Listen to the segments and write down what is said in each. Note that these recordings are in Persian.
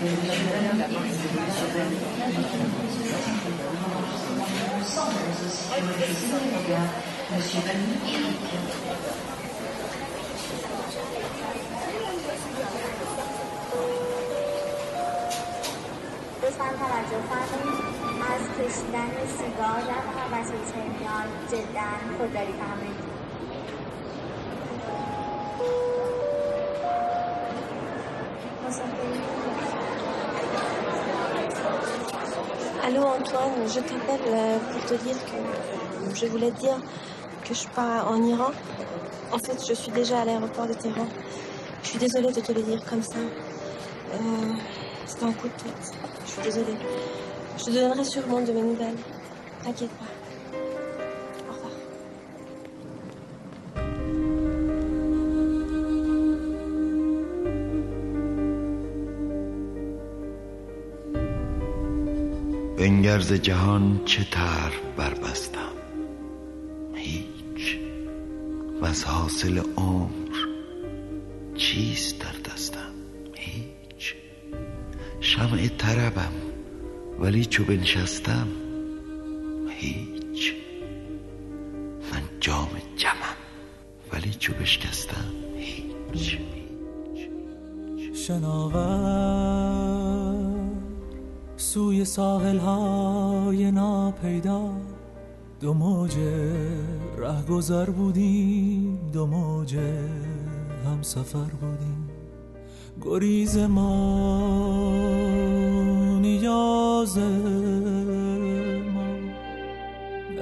لطفا توجه فرمایید. از کشیدن سیگار محبت تهران جدا خودداری فرمایید. Antoine, je t'appelle euh, pour te dire que je voulais te dire que je pars en Iran. En fait, je suis déjà à l'aéroport de Téhéran. Je suis désolée de te le dire comme ça. Euh, C'est un coup de tête. Je suis désolée. Je te donnerai sûrement de mes nouvelles. T'inquiète pas. بنگرز جهان چه تر بربستم؟ هیچ. و از حاصل عمر چیست در دستم؟ هیچ. شمع طربم ولی چو بنشستم؟ هیچ. من جام جمم ولی چو بشکستم؟ هیچ. شناور ساحل های ناپیدا. دو موج ره بودیم دو موج هم سفر بودیم. گریز ما نیاز ما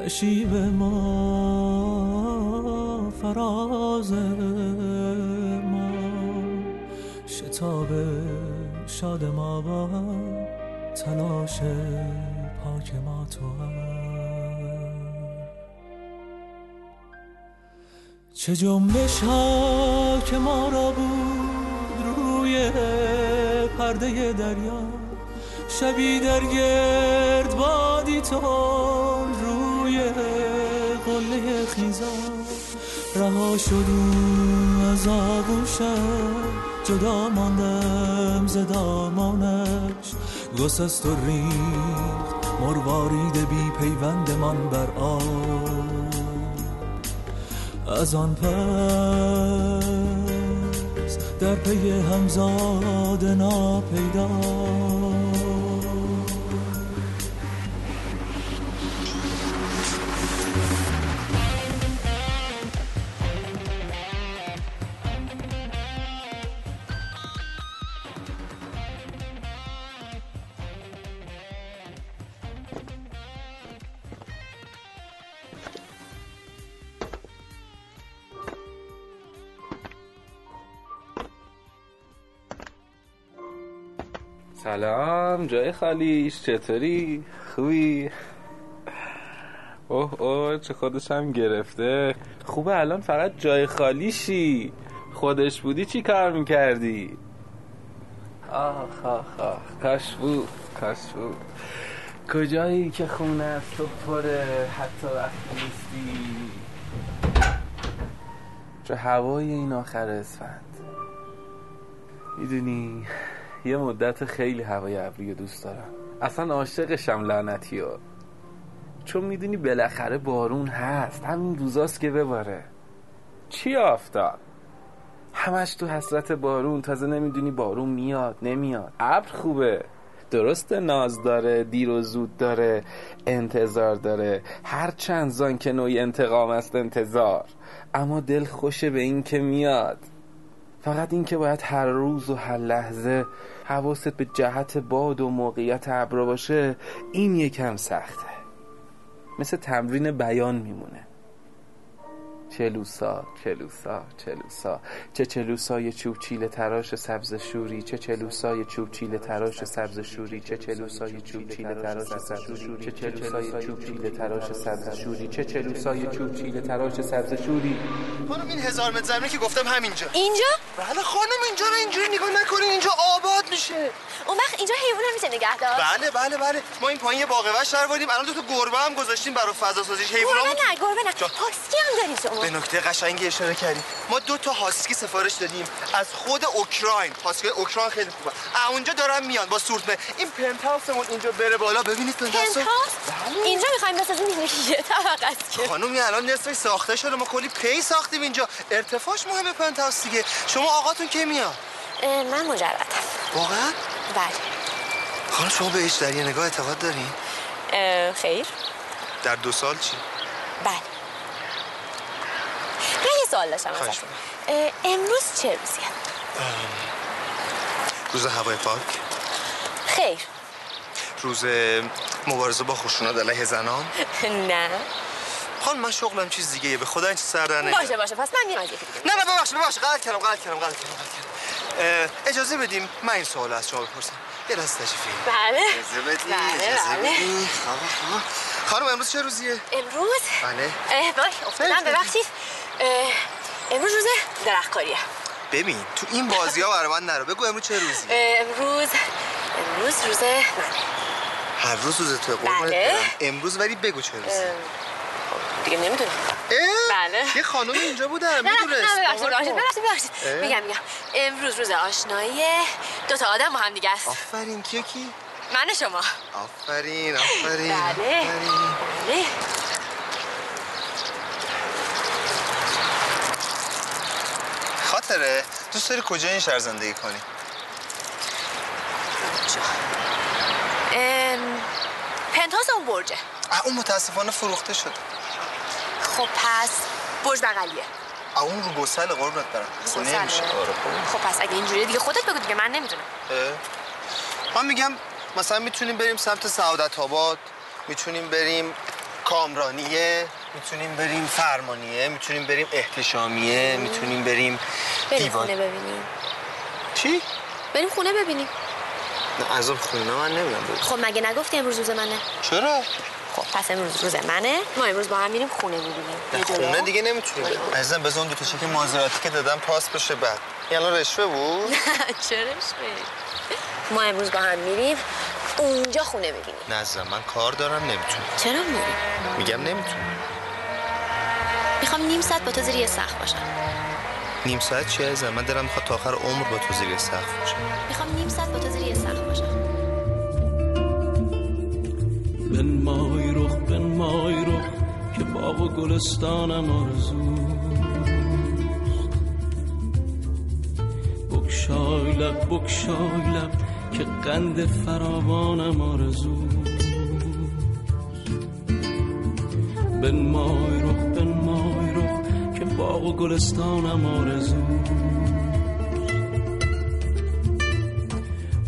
نشیب ما فراز ما. شتاب شاد ما با تلاش پاک ما تو چه جنبش ها که ما را بود روی پرده دریا؟ شبی در گرد بادی تون روی قله خیزا رها شدیم از آغوشم. جدا ماندم ز دامانش گسست و ریخت مروارید بی پیوند من بر آب. از آن پس در پی همزاد ناپیدا سلام جای خالیش چطوری؟ خوبی؟ اوه اوه چه خودش هم گرفته. خوبه الان فقط جای خالیشی. خودش بودی چی کار می‌کردی؟ آخ آخ آخ کاش بود کاش بود. کجایی که خونه است؟ تو پره حتی وقتی نیستی. چه هوای این آخر اسفند. می‌دونی یه مدت خیلی هوای ابری دوست دارم. اصلا عاشقشم لعنتی ها. چون می‌دونی بالاخره بارون هست. همین روزاست که بباره. چی آفتاب؟ همش تو حسرت بارون. تازه نمی‌دونی بارون میاد نمیاد. ابر خوبه. درست ناز داره دیر و زود داره انتظار داره. هر چند زان که نوعی انتقام است انتظار. اما دل خوشه به این که میاد. فقط این که باید هر روز و هر لحظه حواست به جهت باد و موقعیت ابرا باشه این یکم سخته. مثل تمرین بیان میمونه. چلوسا چلوسا چلوسا. چه چلوسای چوب چیل تراش سبز شوری چه چلوسای چوب چیل تراش سبز شوری چه چلوسای چوب چیل تراش سبز شوری چه چلوسای چوب چیل تراش سبز شوری چه چلوسای چوب چیل تراش سبز شوری. خانم این هزار متر زمینی که گفتم همینجا. اینجا؟ بله خانم اینجا رو اینجوری نگاه نکنین اینجا آباد میشه. اون وقت اینجا حیوان هم میشه نگه داشت بله بله بله. ما این پایین یه باغ وحش در الان دو تا گربه هم گذاشتیم برای فضا سازیش حیونا گربه نه گربه نه. جا. هاسکی هم داریم به نکته قشنگی اشاره کردیم ما دو تا هاسکی سفارش دادیم. از خود اوکراین. هاسکی اوکراین خیلی خوبه. اونجا دارن میان با سورتمه این پنتاوسمون اینجا بره بالا. ببینید پنتاوس پنتاس اینجا می‌خوایم بسازیم؟ یه طبقه است که. خانم این الان نصفش ساخته شده. ما کلی پی ساختیم اینجا. ارتفاعش مهمه پنتاوس دیگه. شما آقاتون کی میاد من مجردم. واقعا؟ بله. خانم شما به هیچ در یه نگاه اعتقاد دارین؟ خیر. در دو سال چی؟ بله. سوال داشتم ازتون. امروز چه روزیه؟ روز هوای پاک. خیر. روز مبارزه با خشونت علیه زنان. نه. خانم من شغلم چیز دیگه به خدا این چیز سر در. باشه باشه پس من میرم از یکی دیگه. نه نه ببخشید ببخشید. غلط کردم غلط کردم غلط کردم غلط کردم. اه، اجازه بدیم من این سوال از شما بپرسم. یه لحظه تشریف بیارید. بله. اجازه بدید بله، اجازه بله. خب، خب. خانم امروز چه روزیه؟ امروز؟ بله. وای افتادم. ببخشید. امروز روز درختکاریه. ببین تو این بازی ها برای من نرو. بگو امروز چه روزی؟ امروز امروز روز منه. هر روز روز تو بله. امروز ولی بگو چه روزی. خب، دیگه نمی‌دونم؟ بله. یه خانومی اینجا نه نه می‌دونست. نه ببخشید ببخشید. میگم میگم. امروز روز آشنایی دو تا آدم با هم دیگه است. آفرین کیو کی؟ من شما. آفرین آفرین بله. آفرین. بله. خاطره دوست داری کجا این شهر زندگی کنی؟ کجا؟ ام، پنتاز اون برجه. اون متاسفانه فروخته شد خب پس برج بغلیه. اون رو گسل قربونت برم. اصلا گسله. نمیشه. آره خب. خب پس اگه اینجوریه دیگه خودت بگو دیگه من نمی‌دونم. من میگم مثلا می‌تونیم بریم سمت سعادت آباد می‌تونیم بریم کامرانیه. می‌تونیم بریم فرمانیه می‌تونیم بریم احتشامیه می‌تونیم بریم بریم خونه ببینیم. چی؟ بریم خونه ببینیم. نه از اون خونه من بریم. خب مگه نگفتی امروز روز منه؟ چرا؟ خب پس امروز روز منه. ما امروز با هم میریم خونه می‌بینیم نه خونه دیگه نمی‌تونیم عزیزم بذار اون دو تا چک مازراتی که دادم پاس بشه بعد. الان رشوه بود؟ چرا ما امروز با هم میریم اونجا خونه ببینیم. نه من کار دارم نمی‌تونم. چرا میریم میگم نمی‌تونم. می‌خوام نیم ساعت با تو زیر یه سقف باشم. نیم ساعت چی عزیزم؟ من دارم می‌خواد تا آخر عمر با تو زیر سقف باشم. می‌خوام نیم ساعت با تو زیر یه سقف باشم. بنمای رخ بنمای رخ که باغ و گلستانم آرزوست. بکشای لب بکشای لب که قند فراوانم آرزوست. بنمای رخ بنمای رخ باغ و گلستانم آرزوست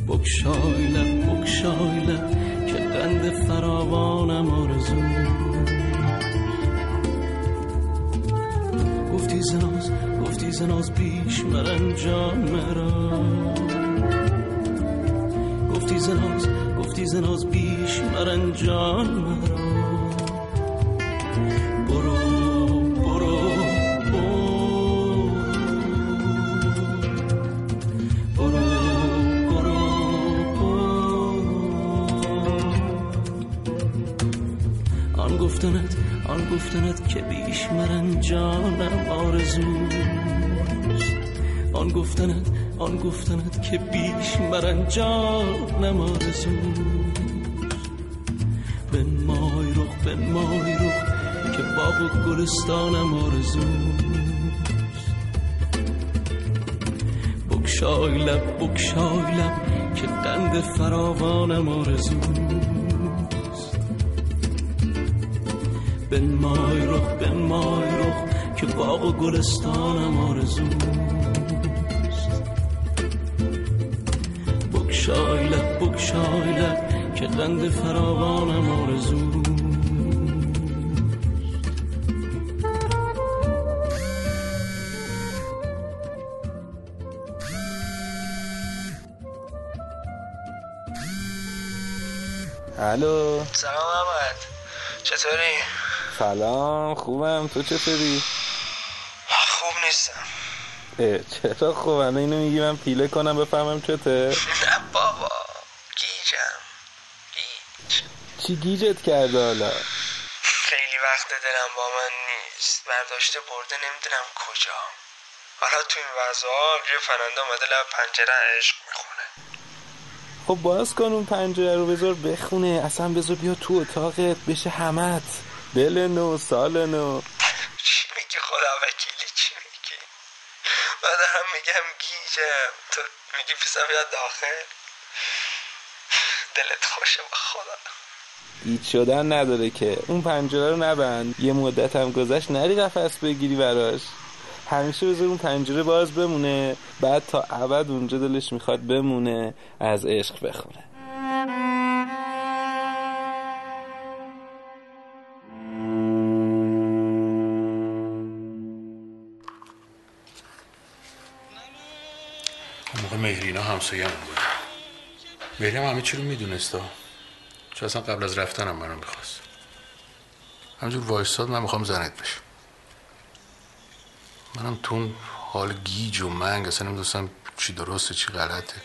بکشای لب بکشای لب که قند فراوانم آرزو. گفتی زناز گفتی زناز بیش مرنجان مرا. گفتی زناز گفتی زناز بیش مرنجان مرا. گفتنت آن گفتنت که بیش مرنجانم آرزوست آن گفتنت آن گفتنت که بیش مرنجانم آرزوست بنمای رخ بنمای رخ که باغ و گلستانم آرزوست بکشای لب بکشای لب که قند فراوانم آرزوست بنمای رخ بنمای رخ که باغ و گلستانم آرزوست. بکشای لب بکشای لب که قند فراوانم آرزوست. الو. سلام احمد چطوری؟ سلام خوبم؟ تو چطوری؟ خوب نیستم. اه، چرا خوبم اینو میگی من پیله کنم بفهمم چته؟ نه بابا گیجم. گیج. چی گیجت کرده حالا؟ خیلی وقت دلم با من نیست. برداشته برده نمی‌دونم کجا. حالا تو این وضعا یه پرنده اومده لب پنجره عشق می‌خونه. خب باز کن اون پنجره رو بذار بخونه. اصلا بذار بیا تو اتاقت بشه همت. دل نو سال نو چی میگی خدا وکیلی چی میگی؟ من هم میگم گیجم. تو میگی پیسم بیاد داخل؟ دلت خوشه با خدا. گیج شدن نداره که. اون پنجره رو نبند. یه مدت هم گذشت نری قفس بگیری براش. همیشه بذار اون پنجره باز بمونه. بعد تا ابد اونجا دلش می‌خواد بمونه از عشق بخونه. همسایه هم بود. مهری هم همه چی رو می‌دونست چون اصلا قبل از رفتنم منو می‌خواست. همجور وایستاد من می‌خوام زنت بشم. منم تو اون حال گیج و منگ اصلا نمی‌دونستم چی درسته چی غلطه.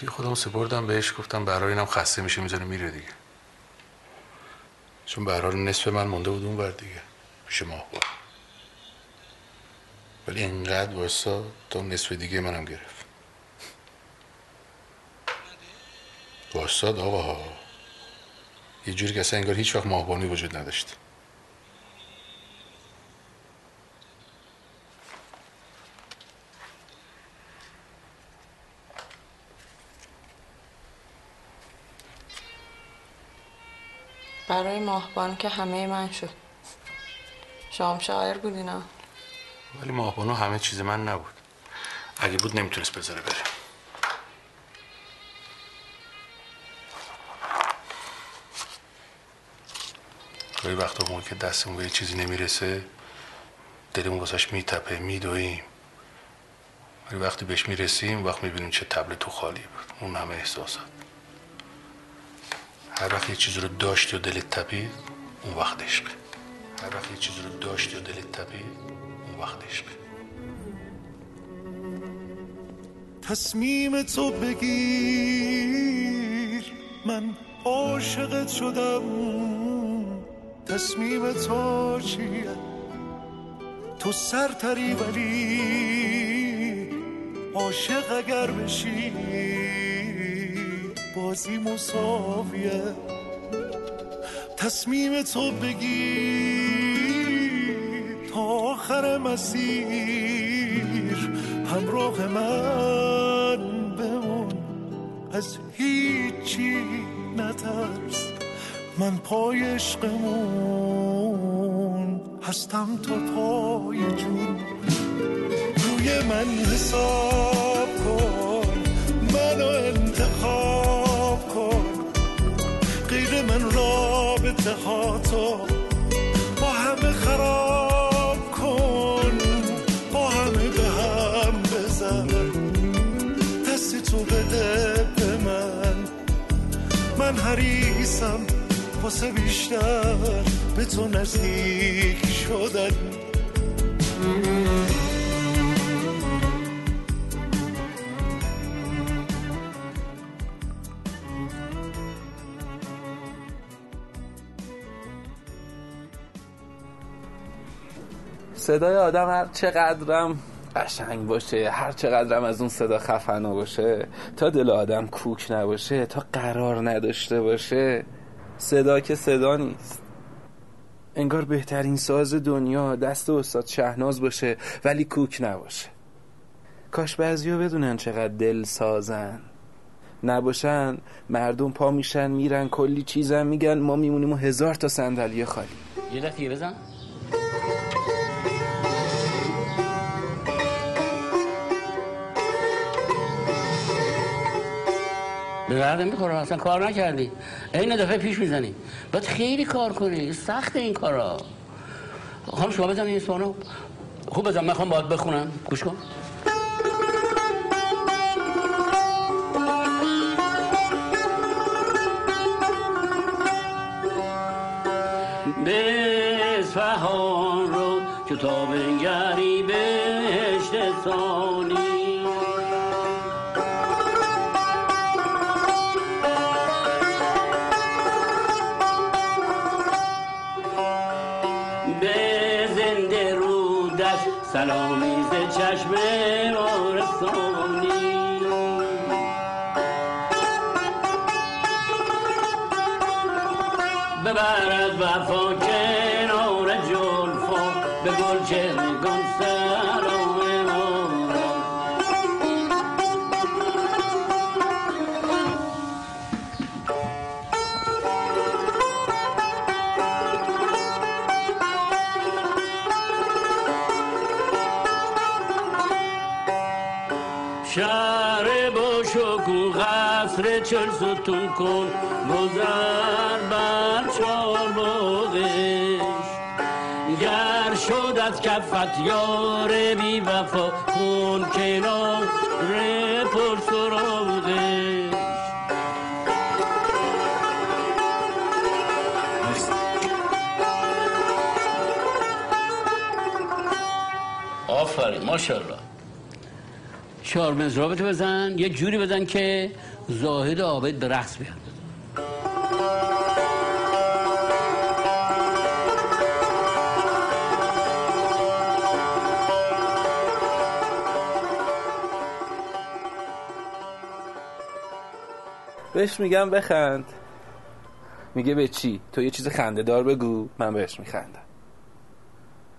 دیگه خودم سپردم بهش گفتم برای اینم خسته میشه می‌زنه میره دیگه. چون به نصف من مونده بود اون بر دیگه پیش بود ولی اینقدر واسا تا نصف دیگه منم گرفت. واساد آقا. یه جوری که اصلا انگار هیچ وقت ماهبانی وجود نداشت. برای ماهبان که همه من شد. شام شاعر بودی نه ولی ماهبانو همه چیز من نبود. اگه بود نمی‌تونست بذاره بره. گاهی وقتا موقع که دستمون به چیزی نمی‌رسه دلمون واسش میتپه میدویم. ولی وقتی بهش می‌رسیم وقت می‌بینیم چه تبل تو خالی بود. اون همه احساسات. هر وقت یه چیزی رو داشتی و دلت تپید اون وقت عشقه هر وقت یه چیزی رو داشتی و دلت تپید اون وقت عشقه تصمیم تو بگیر. من عاشقت شدم. تصمیم تو چیه؟ تو سرتری ولی عاشق اگر بشی بازی مساویه. تصمیم تو بگیر تا آخر مسیر همراه من بمون. از هیچی نترس. من پای عشقمون هستم تو پای جون. روی من حساب کن منو انتخاب کن. غیر من رابطه ها تو با همه خراب کن با همه به هم بزن. دست تو بده به من من حریصم. واسه بیشتر به تو نزدیک شدن. صدای آدم هر چقدرم قشنگ باشه هر چقدرم از اون صدا خفنا باشه تا دل آدم کوک نباشه تا قرار نداشته باشه. صدا که صدا نیست. انگار بهترین ساز دنیا دست استاد شهناز باشه ولی کوک نباشه. کاش بعضیا بدونن چقدر دل سازن. نباشن مردم پا میشن میرن کلی چیزم میگن ما میمونیم و هزار تا صندلی خالی. یه دفعه بزن. به درد می‌خوره اصلا کار نکردی. این دفعه پیش می‌زنی. باید خیلی کار کنی. سخت این کارا. خواهم شما بزن این اسمانو خوب بزن من خواهم باید بخونم. گوش کن. به اصفهان رو که تا بنگری بهشت چل ستون کن گذر بر چار باغش گر شد از کفت یار بی وفا کن کنار پر سراغش آفرین ماشاءالله. چهار مزرابتو بزن یه جوری بزن که زاهد عابد به رقص بیاد. بهش میگم بخند. میگه به چی؟ تو یه چیز خنده دار بگو. من بهش میخندم.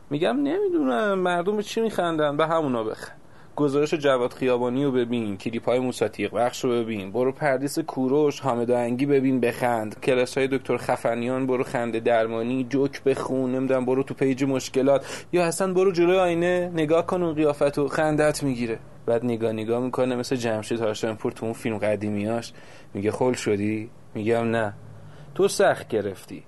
میگم نمی‌دونم مردم به چی میخندن؟ به همونا بخند. گزارش جواد خیابانی رو ببین کلیپ های موساتیق بخش رو ببین. برو پردیس کوروش حامد آهنگی ببین بخند. کلاس های دکتر خفنیان برو خنده درمانی جوک بخون نمی‌دونم برو تو page مشکلات. یا اصلا برو جلوی آینه نگاه کن اون قیافت و خندت می‌گیره. بعد نگاه نگاه می‌کنه مثل جمشید هاشمپور تو اون فیلم قدیمیاش میگه خل شدی؟ میگم نه. تو سخت گرفتی.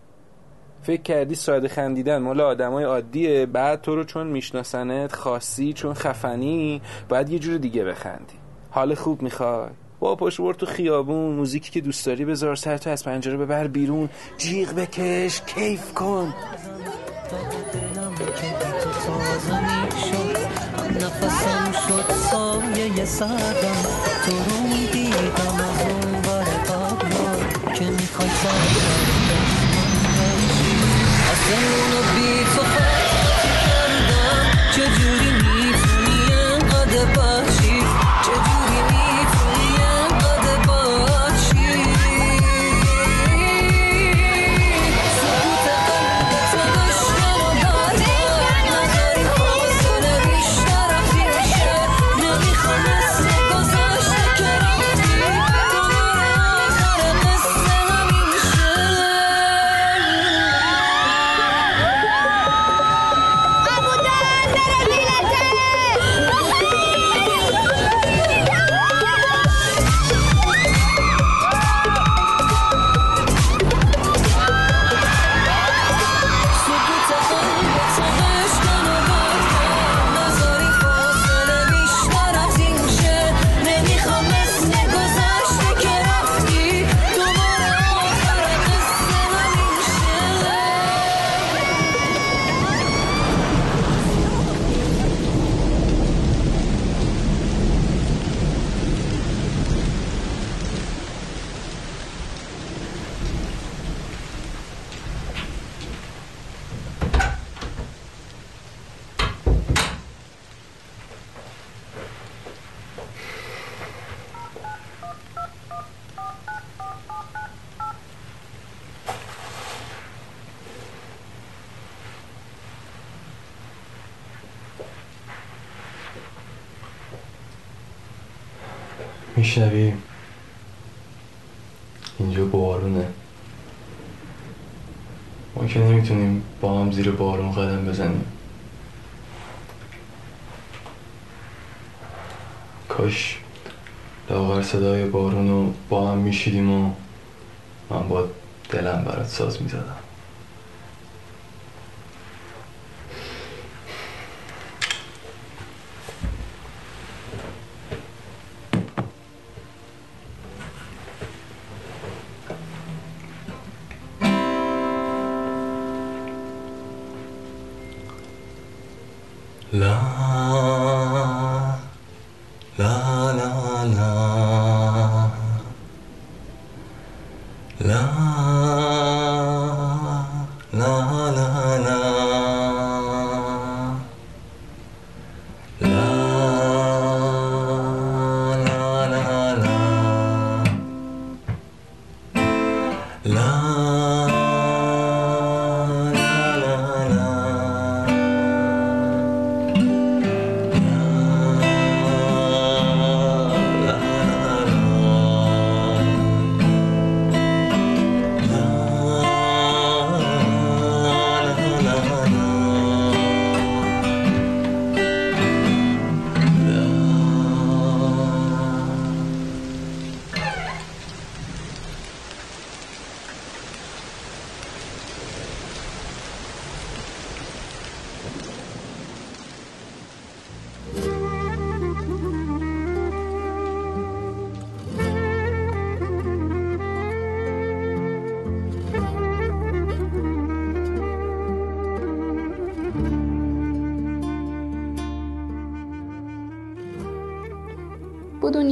فکر کردی ساده خندیدن مال آدمای عادیه بعد تو رو چون میشناسنت خاصی چون خفنی بعد یه جور دیگه بخندی. حال خوب می‌خوای؟ با پشت تو خیابون موزیکی که دوست داری بذار سر تو از پنجره ببر بیرون. جیغ بکش کیف کن. نفسم شد سایه میشنوی اینجا بارونه. ما که نمی‌تونیم با هم زیر بارون قدم بزنیم. کاش لاغر صدای بارون رو با هم میشیدیم و من با دلم برات ساز می‌زدم.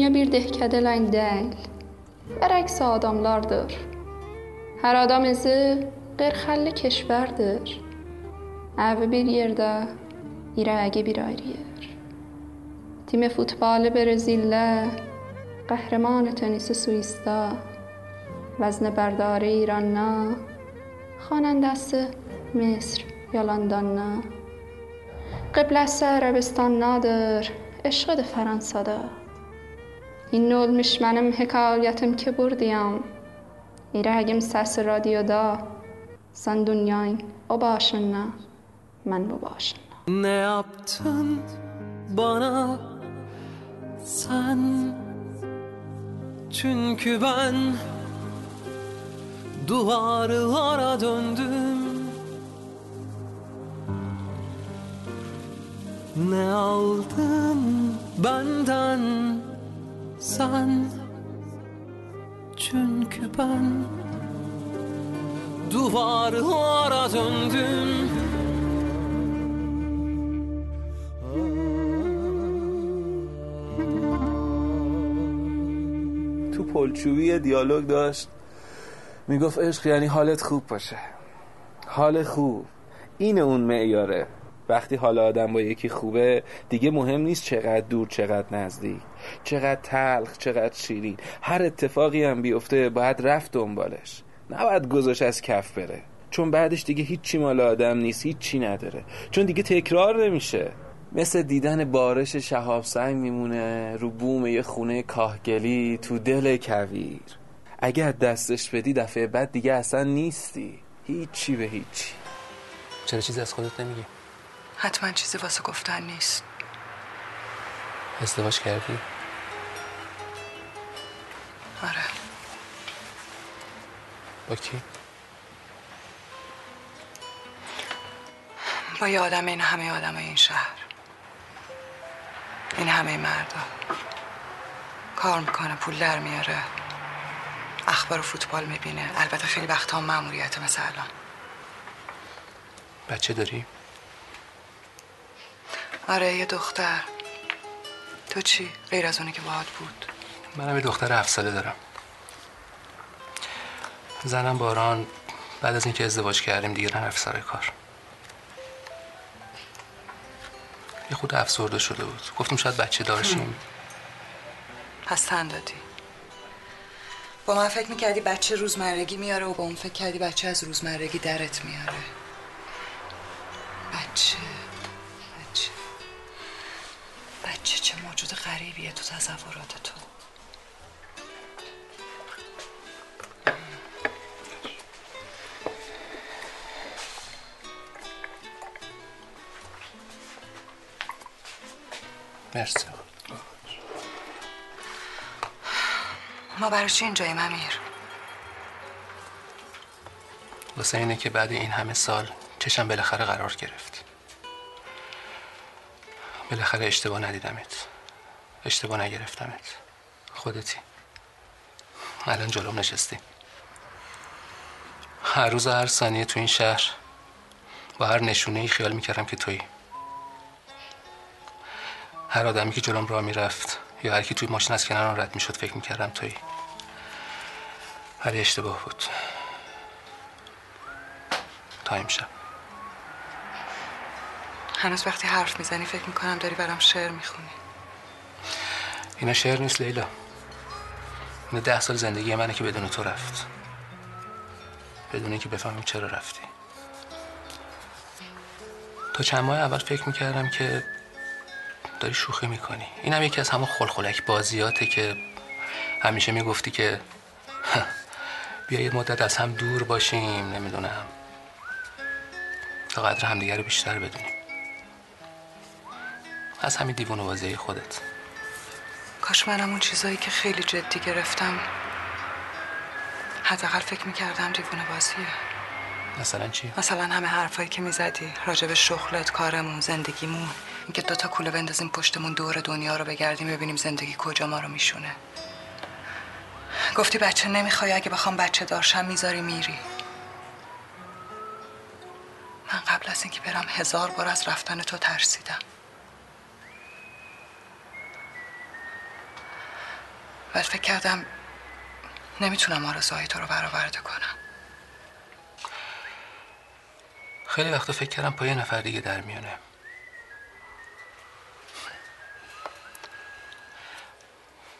Dünya bir dehkədələng deyil. Bərəks adamlardır. Hər adam izi qırxəlli keşvərdir. Əvi bir yerdə, irəgi bir ayrı yer. Tim futbalı Brezilya, qəhrəman tenisi Suisda, vəznə bərdari İranna, xanəndəsi Misr ya Londonna. Qibləsi Ərəbistandadır, eşqi də Fransada. İndi olmuş mənim hekayətim ki buradayam. İrəgim səsi radioda. Sən dünyayın o başında, mən bu başında. Ne yaptın bana sen Çünkü ben duvarlara döndüm Ne aldın benden sen. Çünkü ben duvarlara döndüm. تو پلچوبی دیالوگ داشت. می‌گفت عشق یعنی حالت خوب باشه. حال خوب. این اون معیاره. وقتی حال آدم با یکی خوبه دیگه مهم نیست چقدر دور چقدر نزدیک چقدر تلخ چقدر شیرین. هر اتفاقی هم بیفته باید رفت دنبالش. نباید گذاش از کف بره. چون بعدش دیگه هیچی مال آدم نیست هیچی نداره. چون دیگه تکرار نمیشه. مثل دیدن بارش شهاب سنگ میمونه رو بوم یه خونه کاهگلی تو دل کویر. اگر دستش بدی دفعه بعد دیگه اصلا نیستی. هیچی به هیچی. چرا چیزی از خودت نمیگی؟ حتما چیزی واسه گفتن نیست. ازدواج کردی؟ آره. با کی؟ با یه آدم این همه آدم این شهر. این همه مردا. کار می‌کنه پول در میاره. اخبار و فوتبال می‌بینه. البته خیلی وقتا هم مأموریت مثل الان بچه داری؟ آره یه دختر. تو چی؟ غیر از اونی که باهات بود. منم یه دختر هفت ساله دارم. زنم باران بعد از اینکه ازدواج کردیم دیگه نرفت سر کار. یه خود افسرده شده بود. گفتم شاید بچه دارشیم. پس تن دادی. با من فکر می‌کردی بچه روزمرگی میاره و با اون فکر کردی بچه از روزمرگی درت میاره. بچه بچه. چه موجود غریبیه تو تصورات تو مرسی. ما برای چی اینجاییم امیر؟ واسه اینه که بعد این همه سال چشم بالاخره قرار گرفت. بالاخره اشتباه ندیدمت. اشتباه نگرفتمت. خودتی. الان جلوم نشستی. هر روز هر ثانیه تو این شهر با هر نشونه ای خیال می‌کردم که تویی. هر آدمی که جلوم راه می‌رفت یا هر کی توی ماشین از کنارم رد می‌شد فکر می‌کردم تویی. ولی اشتباه بود. تا امشب. هنوز وقتی حرف می‌زنی فکر می‌کنم داری برام شعر می‌خونی. اینا شعر نیست لیلا. اینا ده سال زندگی منه که بدون تو رفت. بدون اینکه بفهمیم چرا رفتی. تا چند ماه اول فکر می‌کردم که داری شوخی می‌کنی. این هم یکی از همون خلخلک بازیاته که همیشه می‌گفتی که بیا یه مدت از هم دور باشیم نمی‌دونم. تا قدر همدیگه رو بیشتر بدونیم. از همین دیوونه بازی خودت. کاش منم اون چیزایی که خیلی جدی گرفتم. حداقل فکر می‌کردم دیوونه بازیه. مثلا چی؟ مثلا همه حرفایی که می‌زدی راجب شغلت کارمون زندگیمون. اینکه دوتا کوله بندازیم پشتمون دور دنیا رو بگردیم ببینیم زندگی کجا ما رو میشونه. گفتی بچه نمی‌خوای اگه بخوام بچه دارشم می‌ذاری میری. من قبل از اینکه برم هزار بار از رفتن تو ترسیدم. بعد فکر کردم نمی‌تونم آرزوهای تو رو برآورده کنم. خیلی وقتا فکر کردم پای نفر دیگه در میونه.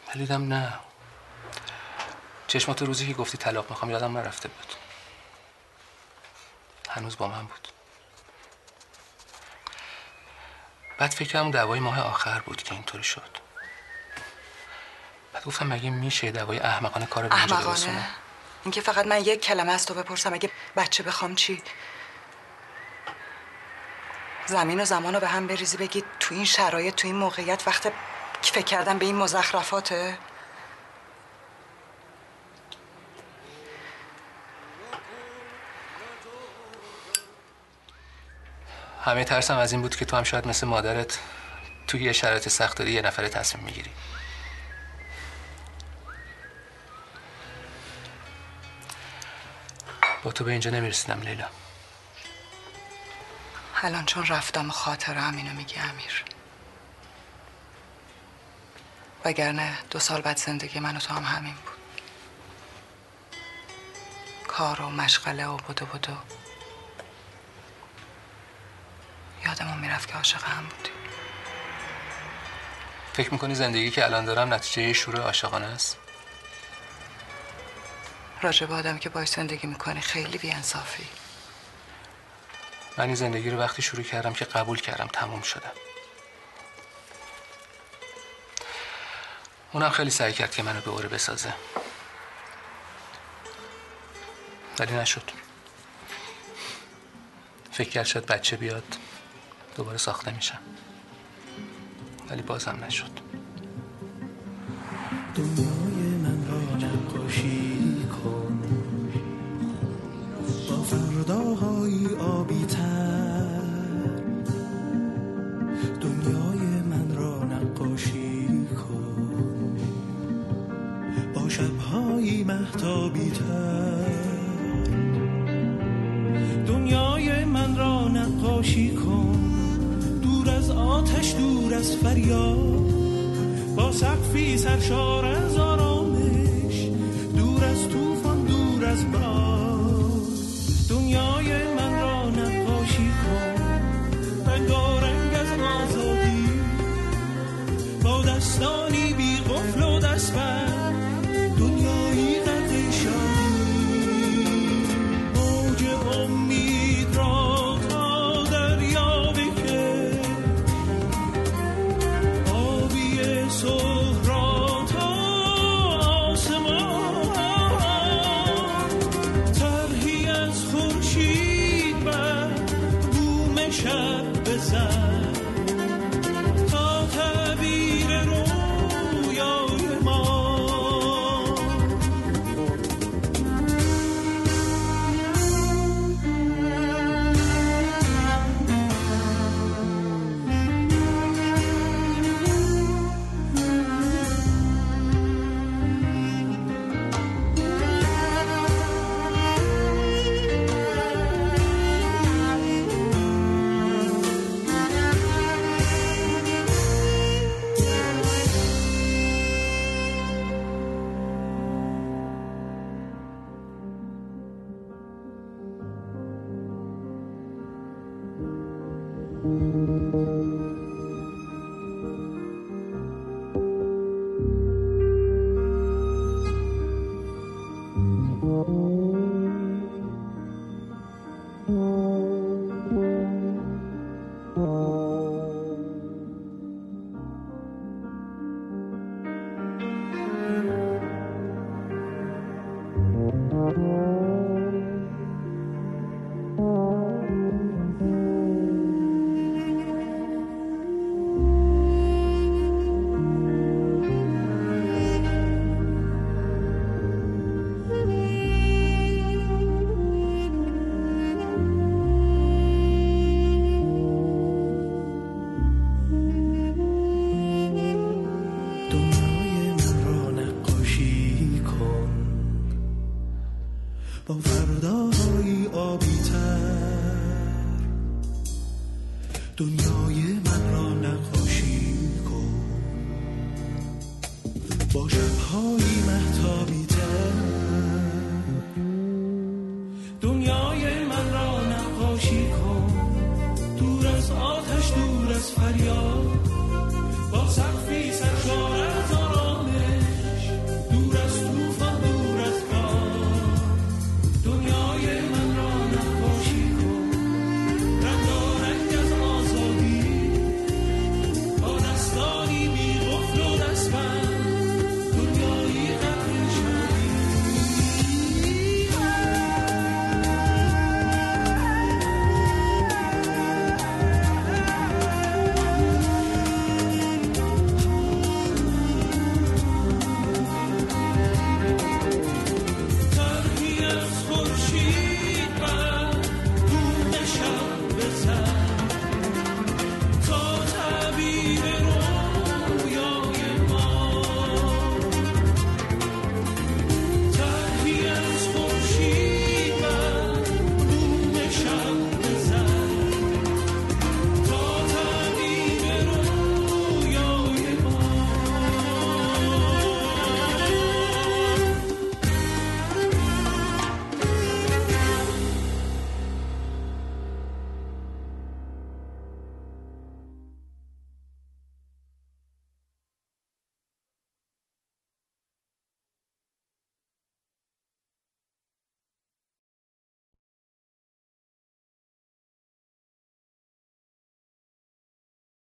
ولی دیدم نه. چشمات روزی که گفتی طلاق می‌خوام یادم نرفته بود. هنوز با من بود. بعد فکر کردم دوای ماه آخر بود که اینطوری شد. گفتم مگه میشه دوای احمقانه کار به اینجا برسونه؟ احمقانه اینکه فقط من یک کلمه از تو بپرسم اگه بچه بخوام چی؟ زمین و زمان رو به هم بریزی بگی تو این شرایط تو این موقعیت وقت که فکر کردم به این مزخرفاته؟ همه ترسم از این بود که تو هم شاید مثل مادرت توی یه شرایط سخت داری یه نفره تصمیم می‌گیری. با تو به اینجا نمی‌رسیدم لیلا. الان چون رفتم خاطره همینو میگی امیر. وگرنه دو سال بعد زندگی من و تو هم همین بود. کار و مشغله و بدو بدو یادمون می‌رفت که عاشق هم بودیم. فکر می‌کنی زندگی که الان دارم نتیجه شروع عاشقانه است؟ راجع به آدم که باش زندگی می‌کنی خیلی بیانصافی. من این زندگی رو وقتی شروع کردم که قبول کردم تموم شدم. اونم خیلی سعی کرد که منو به اوره بسازه. ولی نشد. فکر کرد شاید بچه بیاد دوباره ساخته میشم. ولی بازم نشد. آتش دور از فریاد. با سقفی سرشار از آرامش دور از طوفان دور از باد.